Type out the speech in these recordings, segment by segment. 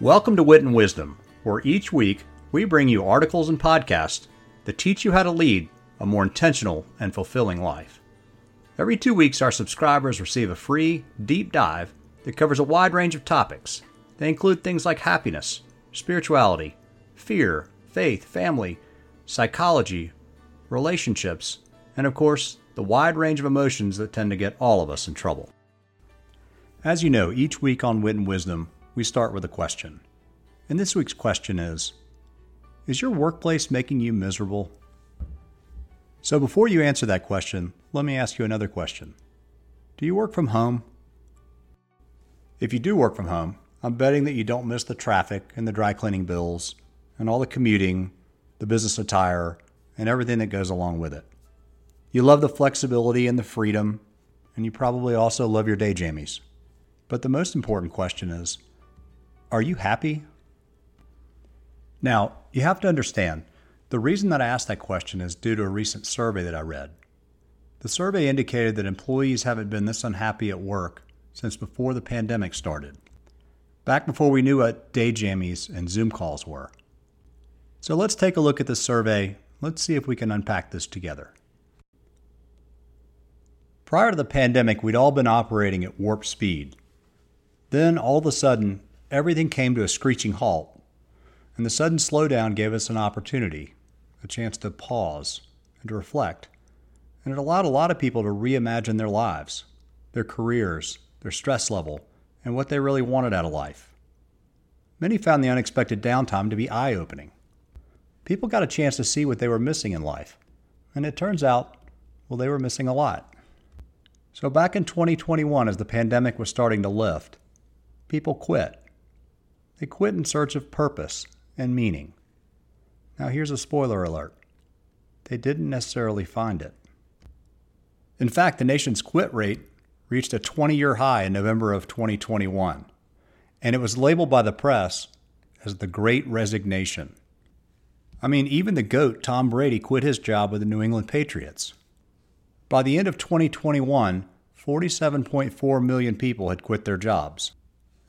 Welcome to Wit and Wisdom, where each week we bring you articles and podcasts that teach you how to lead a more intentional and fulfilling life. Every two weeks, our subscribers receive a free, deep dive that covers a wide range of topics. They include things like happiness, spirituality, fear, faith, family, psychology, relationships, and of course, the wide range of emotions that tend to get all of us in trouble. As you know, each week on Wit and Wisdom, we start with a question. And this week's question is Is your workplace making you miserable? So before you answer that question, let me ask you another question Do you work from home? If you do work from home, I'm betting that you don't miss the traffic and the dry cleaning bills and all the commuting, the business attire, and everything that goes along with it. You love the flexibility and the freedom, and you probably also love your day jammies. But the most important question is Are you happy? Now, you have to understand the reason that I asked that question is due to a recent survey that I read. The survey indicated that employees haven't been this unhappy at work since before the pandemic started, back before we knew what day jammies and Zoom calls were. So let's take a look at the survey. Let's see if we can unpack this together. Prior to the pandemic, we'd all been operating at warp speed. Then, all of a sudden, everything came to a screeching halt, and the sudden slowdown gave us an opportunity, a chance to pause and to reflect. And it allowed a lot of people to reimagine their lives, their careers, their stress level, and what they really wanted out of life. Many found the unexpected downtime to be eye opening. People got a chance to see what they were missing in life, and it turns out, well, they were missing a lot. So, back in 2021, as the pandemic was starting to lift, people quit. They quit in search of purpose and meaning. Now, here's a spoiler alert they didn't necessarily find it. In fact, the nation's quit rate reached a 20 year high in November of 2021, and it was labeled by the press as the Great Resignation. I mean, even the GOAT, Tom Brady, quit his job with the New England Patriots. By the end of 2021, 47.4 million people had quit their jobs.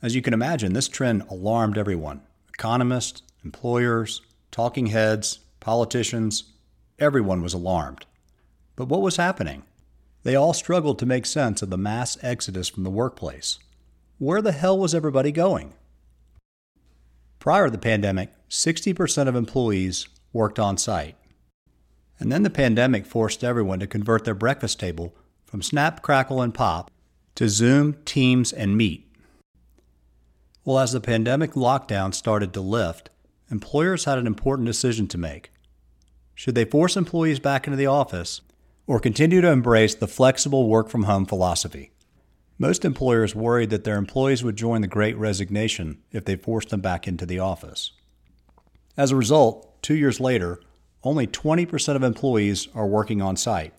As you can imagine, this trend alarmed everyone economists, employers, talking heads, politicians, everyone was alarmed. But what was happening? They all struggled to make sense of the mass exodus from the workplace. Where the hell was everybody going? Prior to the pandemic, 60% of employees worked on site. And then the pandemic forced everyone to convert their breakfast table from Snap, Crackle, and Pop to Zoom, Teams, and Meet. Well, as the pandemic lockdown started to lift, employers had an important decision to make. Should they force employees back into the office or continue to embrace the flexible work from home philosophy? Most employers worried that their employees would join the great resignation if they forced them back into the office. As a result, two years later, only 20% of employees are working on site,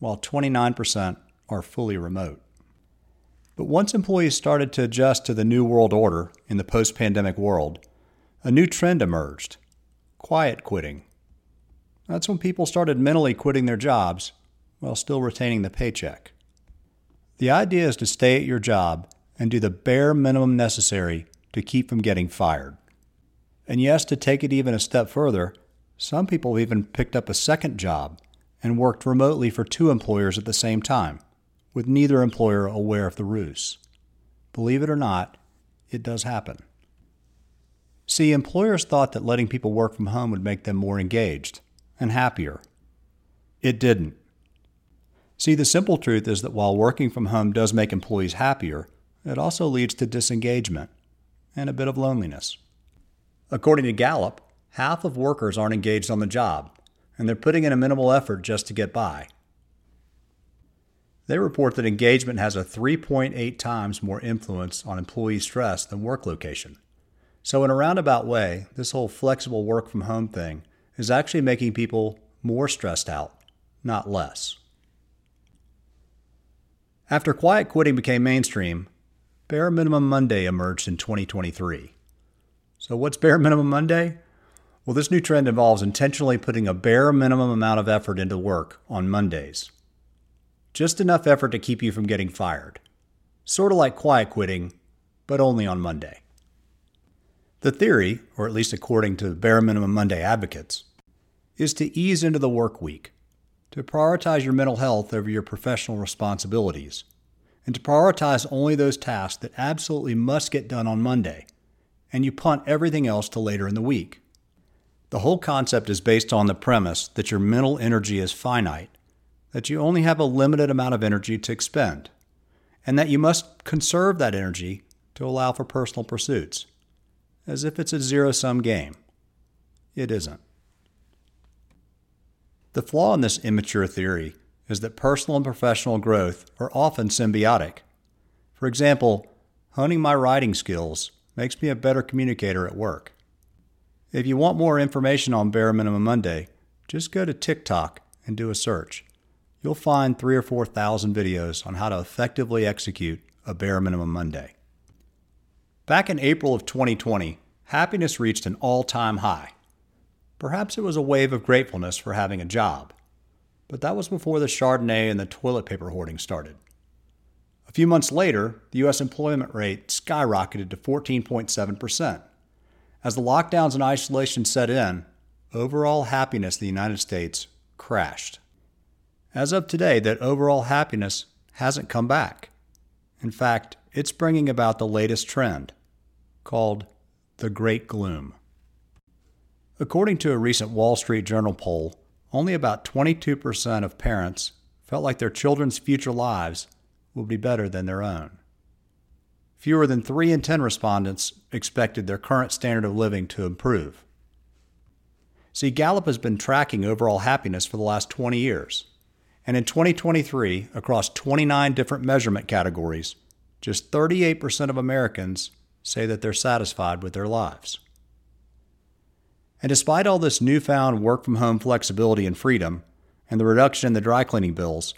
while 29% are fully remote. But once employees started to adjust to the new world order in the post pandemic world, a new trend emerged quiet quitting. That's when people started mentally quitting their jobs while still retaining the paycheck. The idea is to stay at your job and do the bare minimum necessary to keep from getting fired. And yes, to take it even a step further, some people even picked up a second job and worked remotely for two employers at the same time, with neither employer aware of the ruse. Believe it or not, it does happen. See, employers thought that letting people work from home would make them more engaged and happier. It didn't. See, the simple truth is that while working from home does make employees happier, it also leads to disengagement and a bit of loneliness. According to Gallup, half of workers aren't engaged on the job, and they're putting in a minimal effort just to get by. They report that engagement has a 3.8 times more influence on employee stress than work location. So, in a roundabout way, this whole flexible work from home thing is actually making people more stressed out, not less. After quiet quitting became mainstream, Bare Minimum Monday emerged in 2023. So, what's Bare Minimum Monday? Well, this new trend involves intentionally putting a bare minimum amount of effort into work on Mondays. Just enough effort to keep you from getting fired. Sort of like quiet quitting, but only on Monday. The theory, or at least according to bare minimum Monday advocates, is to ease into the work week, to prioritize your mental health over your professional responsibilities, and to prioritize only those tasks that absolutely must get done on Monday, and you punt everything else to later in the week. The whole concept is based on the premise that your mental energy is finite, that you only have a limited amount of energy to expend, and that you must conserve that energy to allow for personal pursuits, as if it's a zero sum game. It isn't. The flaw in this immature theory is that personal and professional growth are often symbiotic. For example, honing my writing skills makes me a better communicator at work. If you want more information on Bare Minimum Monday, just go to TikTok and do a search. You'll find three or 4,000 videos on how to effectively execute a Bare Minimum Monday. Back in April of 2020, happiness reached an all time high. Perhaps it was a wave of gratefulness for having a job, but that was before the Chardonnay and the toilet paper hoarding started. A few months later, the U.S. employment rate skyrocketed to 14.7%. As the lockdowns and isolation set in, overall happiness in the United States crashed. As of today, that overall happiness hasn't come back. In fact, it's bringing about the latest trend called the Great Gloom. According to a recent Wall Street Journal poll, only about 22% of parents felt like their children's future lives would be better than their own. Fewer than 3 in 10 respondents expected their current standard of living to improve. See, Gallup has been tracking overall happiness for the last 20 years. And in 2023, across 29 different measurement categories, just 38% of Americans say that they're satisfied with their lives. And despite all this newfound work from home flexibility and freedom, and the reduction in the dry cleaning bills,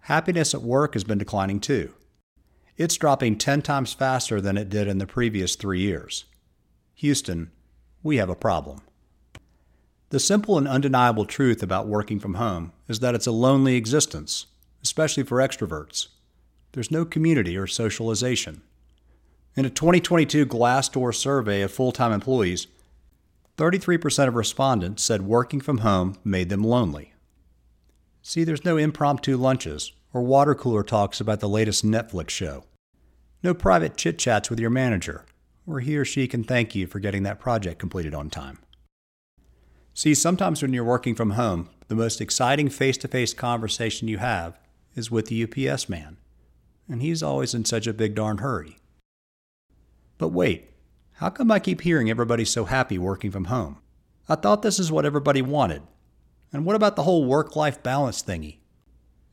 happiness at work has been declining too. It's dropping 10 times faster than it did in the previous three years. Houston, we have a problem. The simple and undeniable truth about working from home is that it's a lonely existence, especially for extroverts. There's no community or socialization. In a 2022 Glassdoor survey of full time employees, 33% of respondents said working from home made them lonely. See, there's no impromptu lunches or water cooler talks about the latest Netflix show. No private chit chats with your manager, where he or she can thank you for getting that project completed on time. See, sometimes when you're working from home, the most exciting face to face conversation you have is with the UPS man, and he's always in such a big darn hurry. But wait, how come I keep hearing everybody's so happy working from home? I thought this is what everybody wanted. And what about the whole work life balance thingy?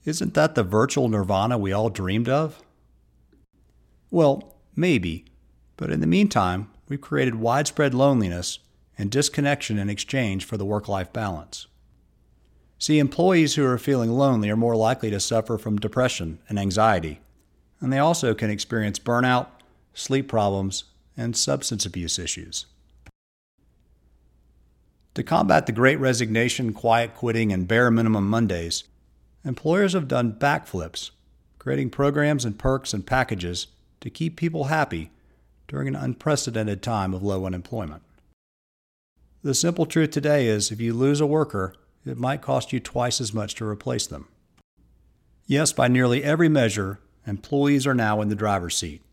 Isn't that the virtual nirvana we all dreamed of? Well, maybe, but in the meantime, we've created widespread loneliness and disconnection in exchange for the work life balance. See, employees who are feeling lonely are more likely to suffer from depression and anxiety, and they also can experience burnout, sleep problems, and substance abuse issues. To combat the great resignation, quiet quitting, and bare minimum Mondays, employers have done backflips, creating programs and perks and packages to keep people happy during an unprecedented time of low unemployment. The simple truth today is if you lose a worker, it might cost you twice as much to replace them. Yes, by nearly every measure, employees are now in the driver's seat.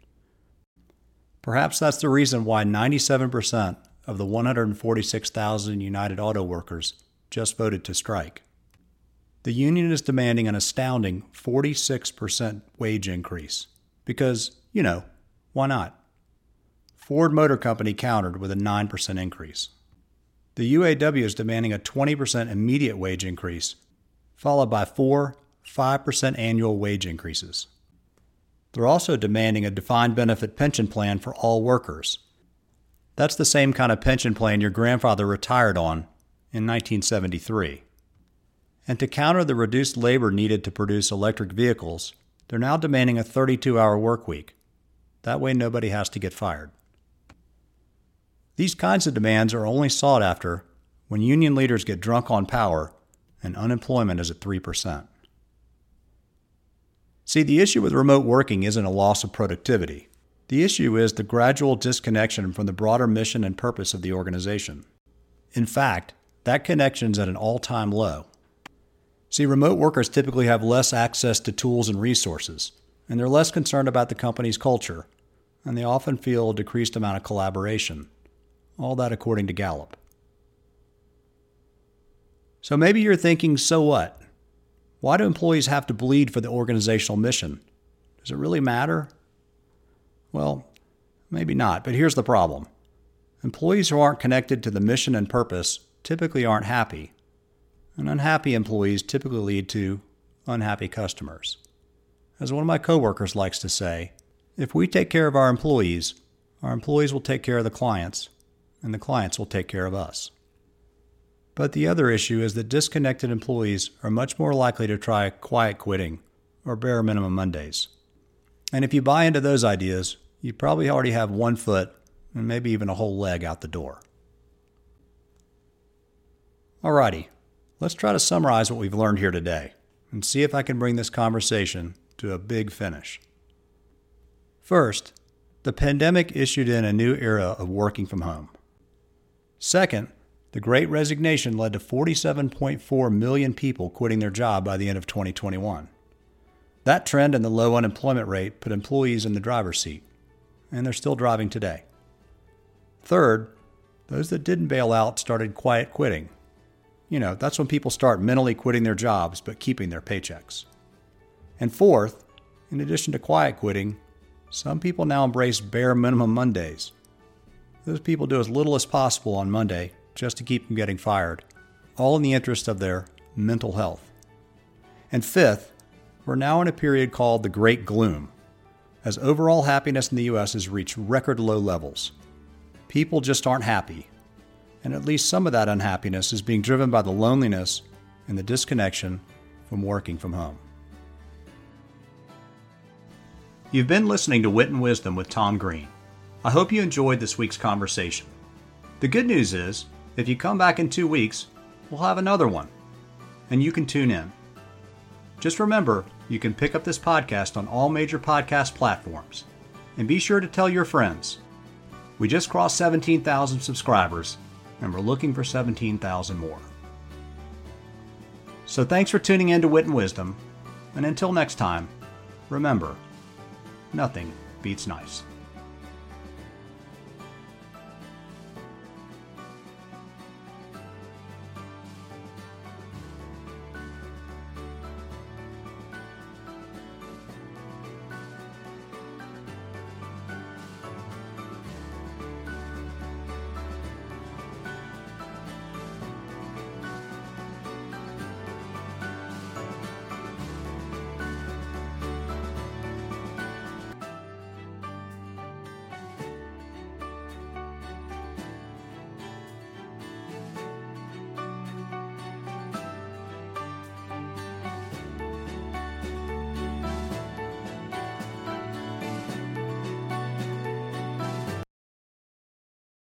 Perhaps that's the reason why 97% of the 146,000 United Auto workers just voted to strike. The union is demanding an astounding 46% wage increase because, you know, why not? Ford Motor Company countered with a 9% increase. The UAW is demanding a 20% immediate wage increase, followed by four 5% annual wage increases. They're also demanding a defined benefit pension plan for all workers. That's the same kind of pension plan your grandfather retired on in 1973. And to counter the reduced labor needed to produce electric vehicles, they're now demanding a 32 hour work week. That way, nobody has to get fired. These kinds of demands are only sought after when union leaders get drunk on power and unemployment is at 3%. See, the issue with remote working isn't a loss of productivity. The issue is the gradual disconnection from the broader mission and purpose of the organization. In fact, that connection's at an all time low. See, remote workers typically have less access to tools and resources, and they're less concerned about the company's culture, and they often feel a decreased amount of collaboration. All that according to Gallup. So maybe you're thinking, so what? Why do employees have to bleed for the organizational mission? Does it really matter? Well, maybe not, but here's the problem employees who aren't connected to the mission and purpose typically aren't happy, and unhappy employees typically lead to unhappy customers. As one of my coworkers likes to say, if we take care of our employees, our employees will take care of the clients, and the clients will take care of us. But the other issue is that disconnected employees are much more likely to try quiet quitting or bare minimum Mondays. And if you buy into those ideas, you probably already have one foot and maybe even a whole leg out the door. Alrighty, let's try to summarize what we've learned here today and see if I can bring this conversation to a big finish. First, the pandemic issued in a new era of working from home. Second, the great resignation led to 47.4 million people quitting their job by the end of 2021. That trend and the low unemployment rate put employees in the driver's seat, and they're still driving today. Third, those that didn't bail out started quiet quitting. You know, that's when people start mentally quitting their jobs but keeping their paychecks. And fourth, in addition to quiet quitting, some people now embrace bare minimum Mondays. Those people do as little as possible on Monday just to keep from getting fired, all in the interest of their mental health. And fifth, we're now in a period called the Great Gloom, as overall happiness in the U.S. has reached record low levels. People just aren't happy, and at least some of that unhappiness is being driven by the loneliness and the disconnection from working from home. You've been listening to Wit and Wisdom with Tom Green. I hope you enjoyed this week's conversation. The good news is, if you come back in two weeks, we'll have another one, and you can tune in. Just remember, you can pick up this podcast on all major podcast platforms. And be sure to tell your friends. We just crossed 17,000 subscribers, and we're looking for 17,000 more. So thanks for tuning in to Wit and Wisdom, and until next time, remember, nothing beats nice.